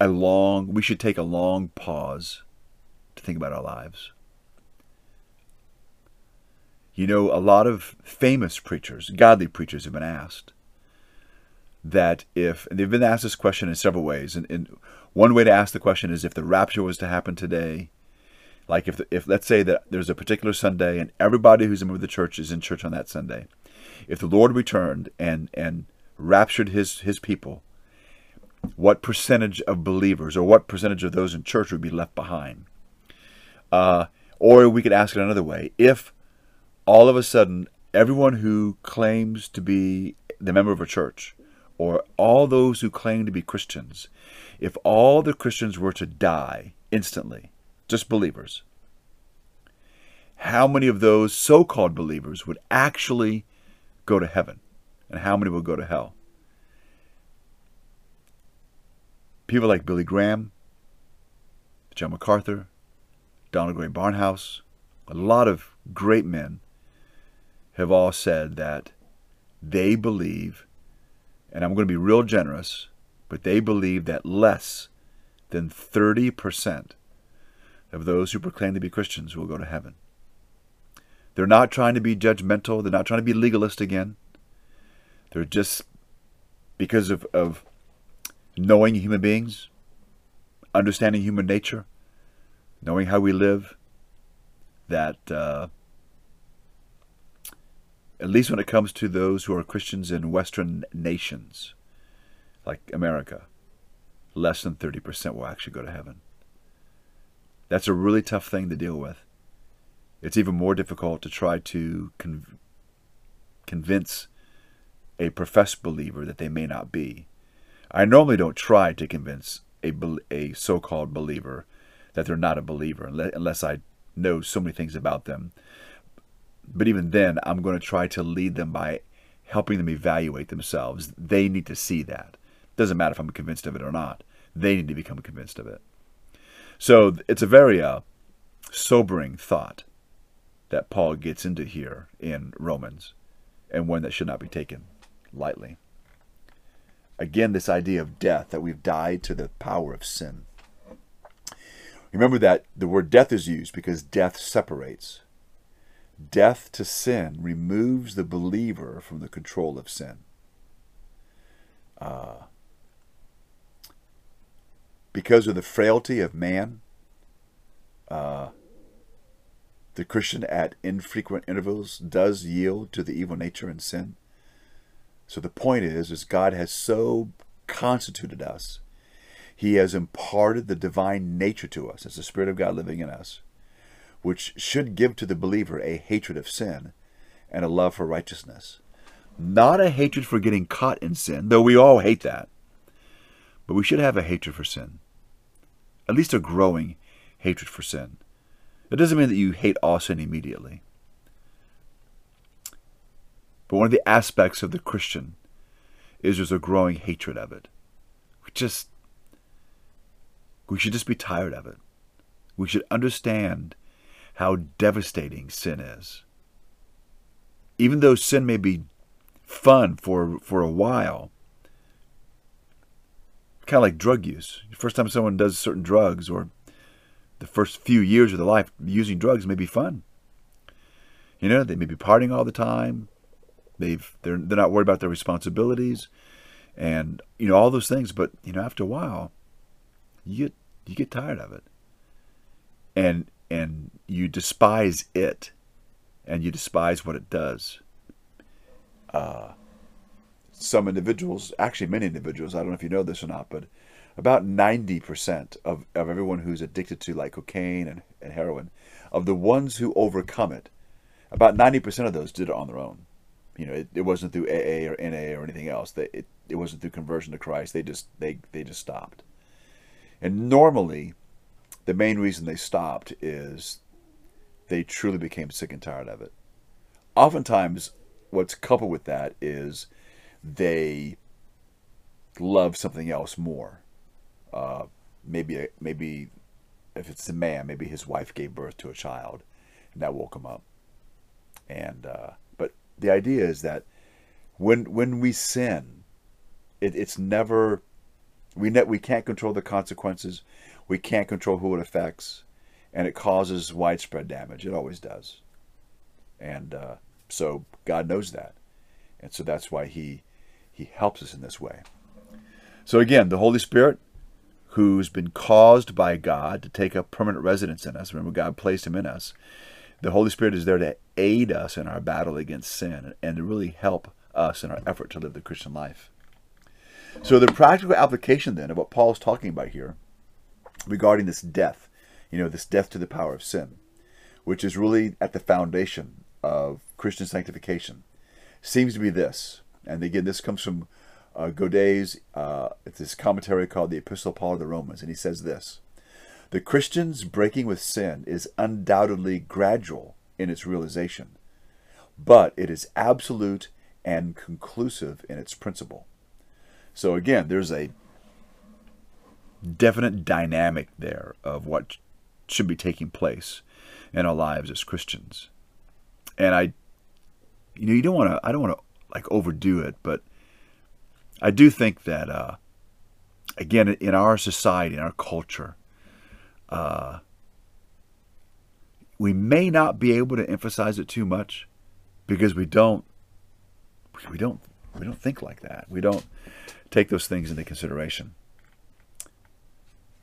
a long, we should take a long pause to think about our lives. You know, a lot of famous preachers, godly preachers, have been asked that if, they've been asked this question in several ways. And, and, one way to ask the question is if the rapture was to happen today, like if, if let's say that there's a particular Sunday and everybody who's a member of the church is in church on that Sunday, if the Lord returned and and raptured his his people, what percentage of believers or what percentage of those in church would be left behind? Uh, or we could ask it another way: if all of a sudden everyone who claims to be the member of a church, or all those who claim to be Christians, if all the Christians were to die instantly, just believers, how many of those so called believers would actually go to heaven? And how many would go to hell? People like Billy Graham, John MacArthur, Donald Grey Barnhouse, a lot of great men have all said that they believe, and I'm going to be real generous, but they believe that less than 30% of those who proclaim to be Christians who will go to heaven. They're not trying to be judgmental. They're not trying to be legalist again. They're just because of, of knowing human beings, understanding human nature, knowing how we live, that uh, at least when it comes to those who are Christians in Western nations, like America, less than 30% will actually go to heaven. That's a really tough thing to deal with. It's even more difficult to try to con- convince a professed believer that they may not be. I normally don't try to convince a, a so called believer that they're not a believer unless I know so many things about them. But even then, I'm going to try to lead them by helping them evaluate themselves. They need to see that. Doesn't matter if I'm convinced of it or not. They need to become convinced of it. So it's a very uh, sobering thought that Paul gets into here in Romans, and one that should not be taken lightly. Again, this idea of death, that we've died to the power of sin. Remember that the word death is used because death separates. Death to sin removes the believer from the control of sin. Uh, because of the frailty of man, uh, the Christian at infrequent intervals does yield to the evil nature and sin. So the point is, is God has so constituted us. He has imparted the divine nature to us as the Spirit of God living in us, which should give to the believer a hatred of sin and a love for righteousness. Not a hatred for getting caught in sin, though we all hate that. But we should have a hatred for sin. At least a growing hatred for sin. It doesn't mean that you hate all sin immediately. But one of the aspects of the Christian is there's a growing hatred of it. We just we should just be tired of it. We should understand how devastating sin is. Even though sin may be fun for for a while, kind of like drug use. The first time someone does certain drugs or the first few years of their life using drugs may be fun. You know, they may be partying all the time. They've they're they're not worried about their responsibilities, and you know all those things. But you know, after a while, you get you get tired of it, and and you despise it, and you despise what it does. Uh, some individuals, actually many individuals, I don't know if you know this or not, but about 90% of, of everyone who's addicted to like cocaine and, and heroin, of the ones who overcome it, about 90% of those did it on their own. You know, it, it wasn't through AA or NA or anything else. They, it, it wasn't through conversion to Christ. They just they, they just stopped. And normally, the main reason they stopped is they truly became sick and tired of it. Oftentimes, what's coupled with that is they love something else more. Uh, maybe maybe if it's a man, maybe his wife gave birth to a child, and that woke him up. And uh, but the idea is that when when we sin, it, it's never we ne- we can't control the consequences. We can't control who it affects, and it causes widespread damage. It always does. And uh, so God knows that, and so that's why He He helps us in this way. So again, the Holy Spirit who's been caused by God to take up permanent residence in us. Remember, God placed him in us. The Holy Spirit is there to aid us in our battle against sin and to really help us in our effort to live the Christian life. So, the practical application then of what Paul is talking about here regarding this death, you know, this death to the power of sin, which is really at the foundation of Christian sanctification, seems to be this. And again, this comes from uh, Godet's uh, it's this commentary called the Epistle Paul of the Romans, and he says this: the Christian's breaking with sin is undoubtedly gradual in its realization, but it is absolute and conclusive in its principle. So again, there's a definite dynamic there of what should be taking place in our lives as Christians. And I you know, you don't want to I don't want to like overdo it, but I do think that, uh, again, in our society, in our culture, uh, we may not be able to emphasize it too much because we don't we don't we don't think like that. We don't take those things into consideration.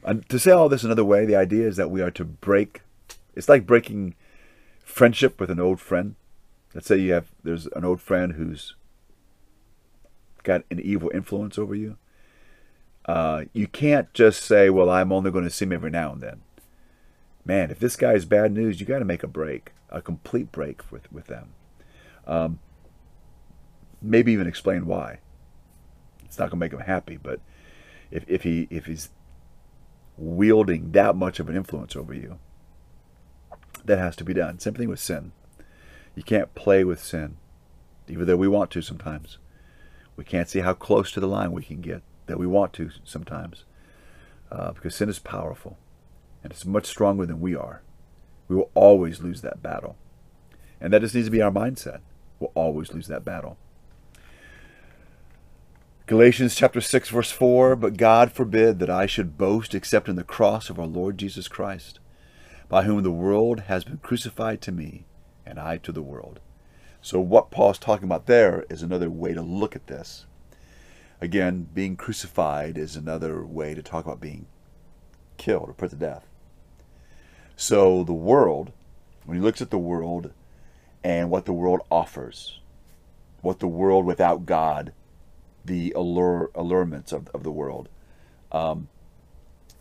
And to say all this another way, the idea is that we are to break. It's like breaking friendship with an old friend. Let's say you have there's an old friend who's got an evil influence over you, uh, you can't just say, well, I'm only going to see him every now and then. Man, if this guy is bad news, you got to make a break, a complete break with, with them. Um, maybe even explain why. It's not going to make him happy, but if, if he if he's wielding that much of an influence over you. That has to be done. Same thing with sin. You can't play with sin, even though we want to sometimes. We can't see how close to the line we can get that we want to sometimes, uh, because sin is powerful and it's much stronger than we are. We will always lose that battle, and that just needs to be our mindset. We'll always lose that battle. Galatians chapter 6 verse 4, but God forbid that I should boast except in the cross of our Lord Jesus Christ, by whom the world has been crucified to me, and I to the world. So what Paul's talking about there is another way to look at this. Again, being crucified is another way to talk about being killed or put to death. So the world, when he looks at the world and what the world offers, what the world without God the allure allurements of, of the world. Um,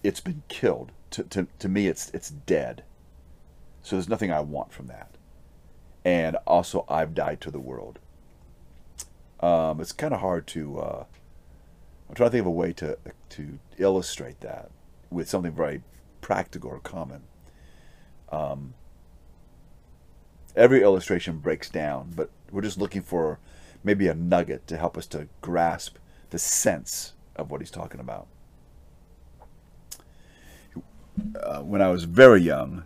it's been killed. To, to, to me, it's it's dead. So there's nothing I want from that. And also, I've died to the world. Um, it's kind of hard to. Uh, I'm trying to think of a way to to illustrate that with something very practical or common. Um, every illustration breaks down, but we're just looking for maybe a nugget to help us to grasp the sense of what he's talking about. Uh, when I was very young,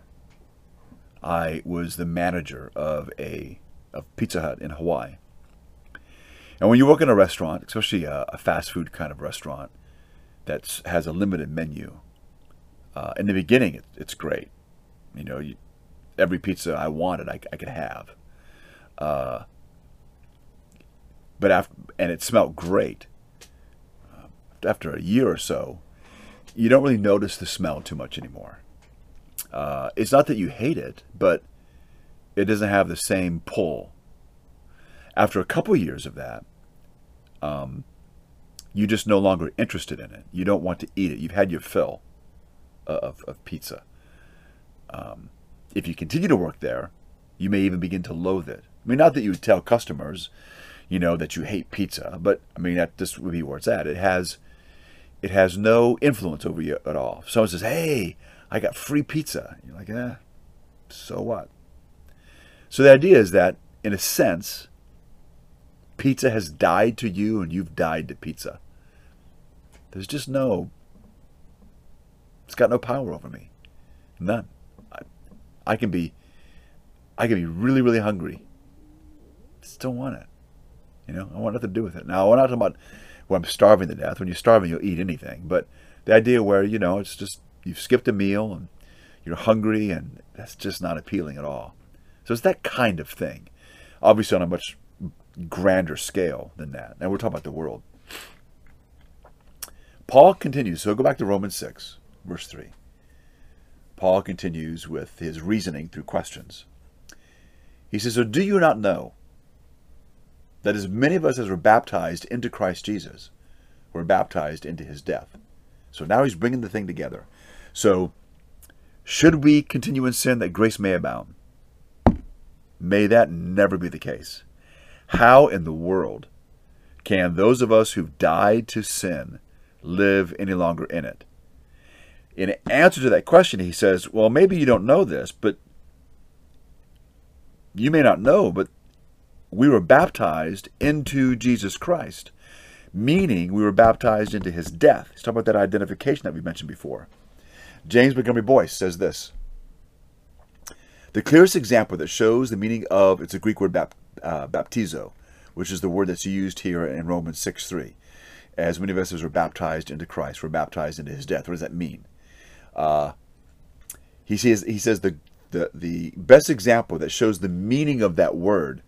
I was the manager of a of Pizza Hut in Hawaii. And when you work in a restaurant, especially a, a fast food kind of restaurant that has a limited menu, uh, in the beginning it, it's great. You know, you, every pizza I wanted, I, I could have. Uh, but after, and it smelled great. Uh, after a year or so, you don't really notice the smell too much anymore. Uh, it's not that you hate it, but it doesn't have the same pull. After a couple years of that, um, you're just no longer interested in it. You don't want to eat it. You've had your fill of, of pizza. Um, if you continue to work there, you may even begin to loathe it. I mean, not that you would tell customers, you know, that you hate pizza. But I mean, that this would be where it's at. It has, it has no influence over you at all. If someone says, "Hey, I got free pizza," you're like, "Eh, so what?" So the idea is that, in a sense, pizza has died to you, and you've died to pizza. There's just no. It's got no power over me. None. I, I can be. I can be really, really hungry. Still want it. You know, I want nothing to do with it. Now, we're not talking about when I'm starving to death. When you're starving, you'll eat anything. But the idea where, you know, it's just you've skipped a meal and you're hungry and that's just not appealing at all. So it's that kind of thing. Obviously, on a much grander scale than that. And we're talking about the world. Paul continues. So go back to Romans 6, verse 3. Paul continues with his reasoning through questions. He says, So do you not know that as many of us as were baptized into Christ Jesus were baptized into his death. So now he's bringing the thing together. So, should we continue in sin that grace may abound? May that never be the case. How in the world can those of us who've died to sin live any longer in it? In answer to that question, he says, Well, maybe you don't know this, but you may not know, but we were baptized into Jesus Christ, meaning we were baptized into his death. He's talking about that identification that we mentioned before. James Montgomery Boice says this The clearest example that shows the meaning of it's a Greek word bap, uh, baptizo, which is the word that's used here in Romans 6 3. As many of us as were baptized into Christ, were baptized into his death. What does that mean? Uh, he says he says the, the the best example that shows the meaning of that word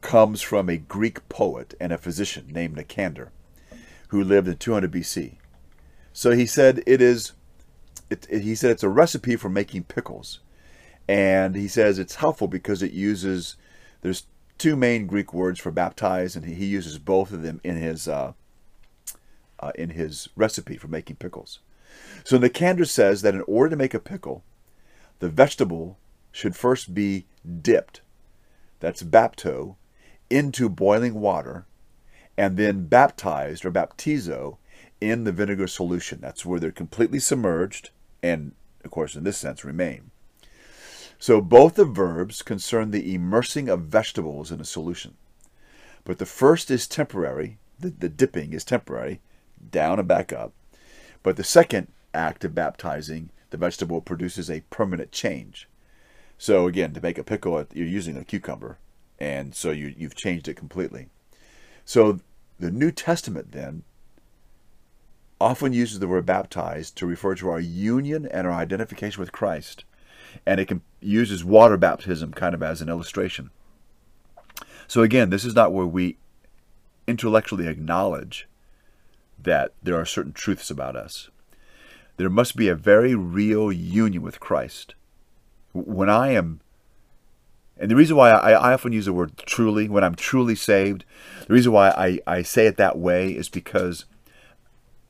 comes from a Greek poet and a physician named Nicander, who lived in 200 BC. So he said it is. It, it, he said it's a recipe for making pickles, and he says it's helpful because it uses. There's two main Greek words for baptize, and he uses both of them in his uh, uh, in his recipe for making pickles. So Nicander says that in order to make a pickle, the vegetable should first be dipped. That's bapto into boiling water and then baptized or baptizo in the vinegar solution. That's where they're completely submerged and, of course, in this sense, remain. So both the verbs concern the immersing of vegetables in a solution. But the first is temporary, the, the dipping is temporary, down and back up. But the second act of baptizing the vegetable produces a permanent change. So again, to make a pickle, you're using a cucumber, and so you, you've changed it completely. So the New Testament then often uses the word baptized to refer to our union and our identification with Christ. And it can uses water baptism kind of as an illustration. So again, this is not where we intellectually acknowledge that there are certain truths about us. There must be a very real union with Christ. When I am, and the reason why I, I often use the word truly, when I'm truly saved, the reason why I, I say it that way is because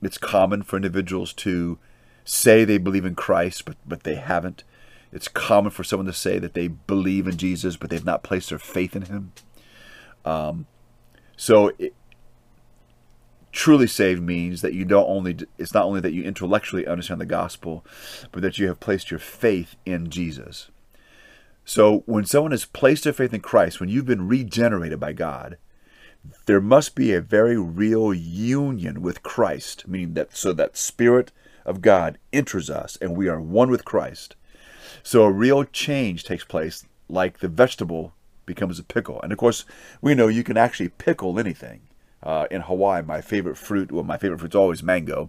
it's common for individuals to say they believe in Christ, but, but they haven't. It's common for someone to say that they believe in Jesus, but they've not placed their faith in Him. Um, so, it, truly saved means that you don't only it's not only that you intellectually understand the gospel, but that you have placed your faith in Jesus. So, when someone has placed their faith in Christ, when you've been regenerated by God, there must be a very real union with Christ, meaning that so that Spirit of God enters us and we are one with Christ. So a real change takes place, like the vegetable becomes a pickle. And of course, we know you can actually pickle anything. Uh, in Hawaii, my favorite fruit, well, my favorite fruit's always mango,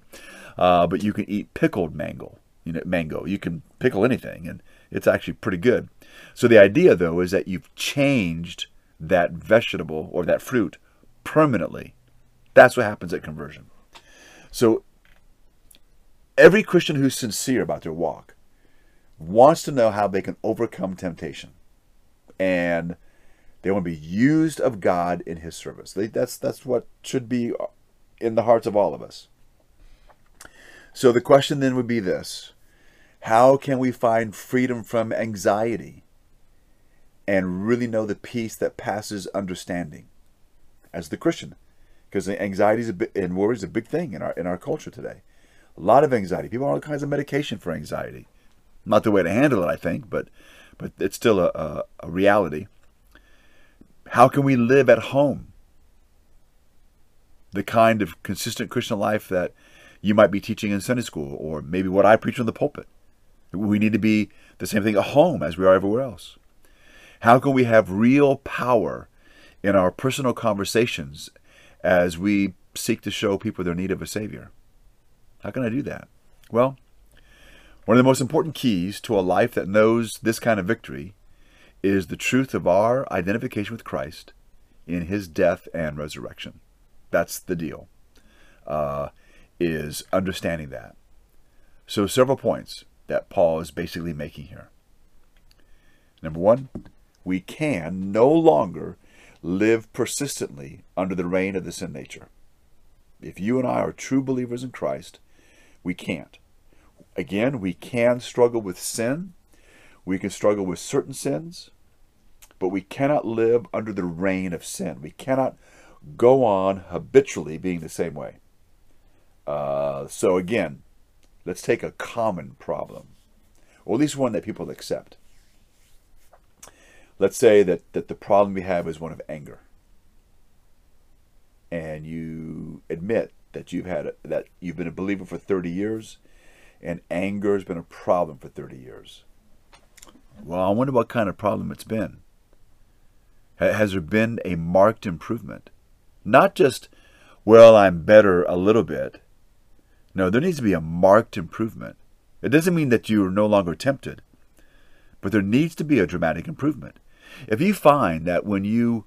uh, but you can eat pickled mango. You know, mango. You can pickle anything, and it's actually pretty good. So the idea, though, is that you've changed that vegetable or that fruit permanently. That's what happens at conversion. So every Christian who's sincere about their walk wants to know how they can overcome temptation. And they want to be used of God in his service. They, that's that's what should be in the hearts of all of us. So the question then would be this: How can we find freedom from anxiety and really know the peace that passes understanding? As the Christian, because anxiety is and worry is a big thing in our in our culture today. A lot of anxiety. People on all kinds of medication for anxiety. Not the way to handle it, I think, but but it's still a, a, a reality. How can we live at home? The kind of consistent Christian life that you might be teaching in Sunday school, or maybe what I preach from the pulpit. We need to be the same thing at home as we are everywhere else. How can we have real power in our personal conversations as we seek to show people their need of a Savior. How can I do that? Well, one of the most important keys to a life that knows this kind of victory is the truth of our identification with Christ in his death and resurrection. That's the deal, uh, is understanding that. So, several points that Paul is basically making here. Number one, we can no longer live persistently under the reign of the sin nature. If you and I are true believers in Christ, we can't. Again, we can struggle with sin. We can struggle with certain sins, but we cannot live under the reign of sin. We cannot go on habitually being the same way. Uh, so, again, let's take a common problem, or at least one that people accept let's say that, that the problem we have is one of anger. And you admit that you've had that you've been a believer for 30 years and anger has been a problem for 30 years. Well i wonder what kind of problem it's been. Has there been a marked improvement? Not just well i'm better a little bit. No there needs to be a marked improvement. It doesn't mean that you are no longer tempted but there needs to be a dramatic improvement if you find that when you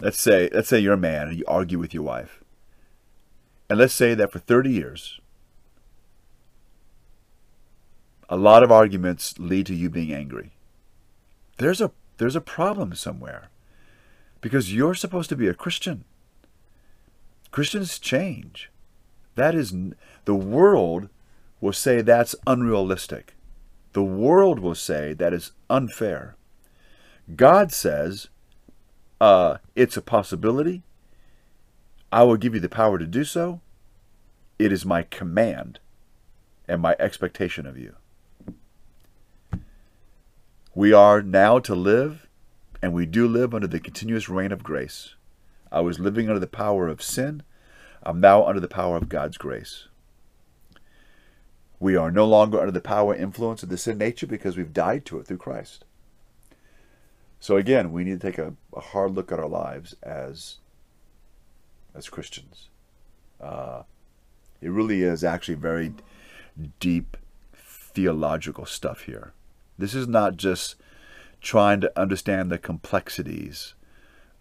let's say let's say you're a man and you argue with your wife, and let's say that for 30 years, a lot of arguments lead to you being angry. There's a there's a problem somewhere. Because you're supposed to be a Christian. Christians change. That is the world will say that's unrealistic. The world will say that is unfair. God says uh, it's a possibility. I will give you the power to do so. It is my command. and my expectation of you. We are now to live, and we do live under the continuous reign of grace. I was living under the power of sin. I'm now under the power of God's grace. We are no longer under the power and influence of the sin nature because we've died to it through Christ. So again, we need to take a, a hard look at our lives as as Christians. Uh, it really is actually very deep theological stuff here. This is not just trying to understand the complexities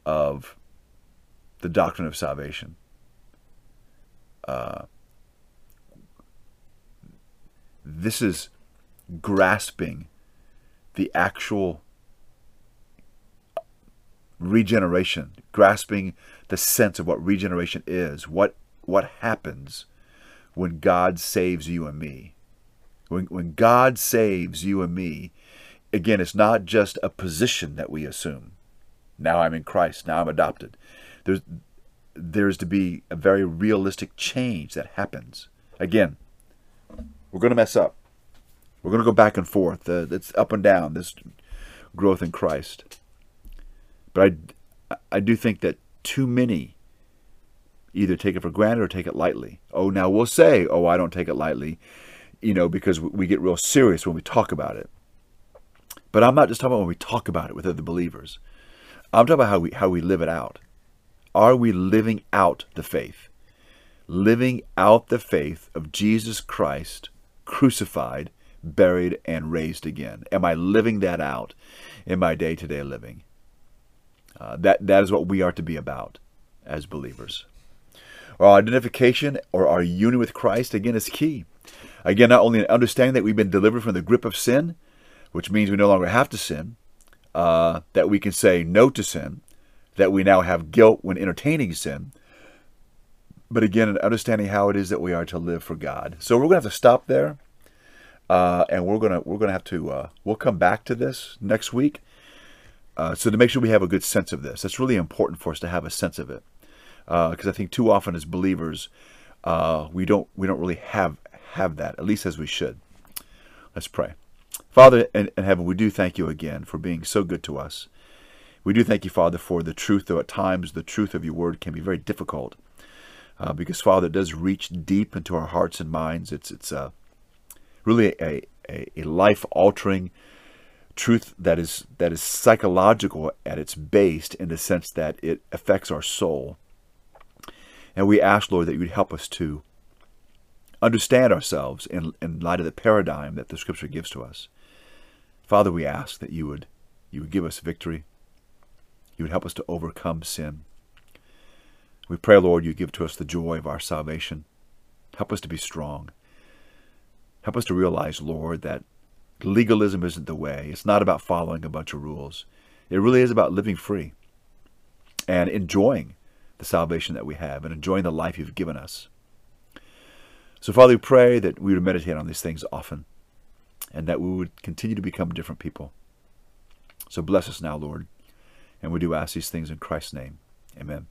of the doctrine of salvation. Uh, this is grasping the actual regeneration, grasping the sense of what regeneration is, what what happens when God saves you and me. When, when God saves you and me, again, it's not just a position that we assume. Now I'm in Christ, now I'm adopted. There's, there's to be a very realistic change that happens. Again, we're going to mess up. We're going to go back and forth. Uh, it's up and down, this growth in Christ. But I, I do think that too many either take it for granted or take it lightly. Oh, now we'll say, oh, I don't take it lightly, you know, because we get real serious when we talk about it. But I'm not just talking about when we talk about it with other believers. I'm talking about how we how we live it out. Are we living out the faith? Living out the faith of Jesus Christ crucified, buried, and raised again. Am I living that out in my day-to-day living? Uh, that that is what we are to be about as believers. Our identification or our union with Christ, again, is key. Again, not only an understanding that we've been delivered from the grip of sin, which means we no longer have to sin, uh, that we can say no to sin, that we now have guilt when entertaining sin, but again, an understanding how it is that we are to live for God. So we're going to have to stop there, uh, and we're going to we're going to have to uh, we'll come back to this next week. Uh, so to make sure we have a good sense of this, it's really important for us to have a sense of it because uh, I think too often as believers uh, we don't we don't really have have that at least as we should. Let's pray. Father in, in heaven, we do thank you again for being so good to us. We do thank you, Father, for the truth, though at times the truth of your word can be very difficult. Uh, because, Father, it does reach deep into our hearts and minds. It's it's uh, really a, a, a life altering truth that is that is psychological at its base in the sense that it affects our soul. And we ask, Lord, that you would help us to understand ourselves in, in light of the paradigm that the Scripture gives to us. Father, we ask that you would you would give us victory. You would help us to overcome sin. We pray, Lord, you give to us the joy of our salvation. Help us to be strong. Help us to realize, Lord, that legalism isn't the way. It's not about following a bunch of rules. It really is about living free and enjoying the salvation that we have and enjoying the life you've given us. So, Father, we pray that we would meditate on these things often and that we would continue to become different people. So, bless us now, Lord. And we do ask these things in Christ's name. Amen.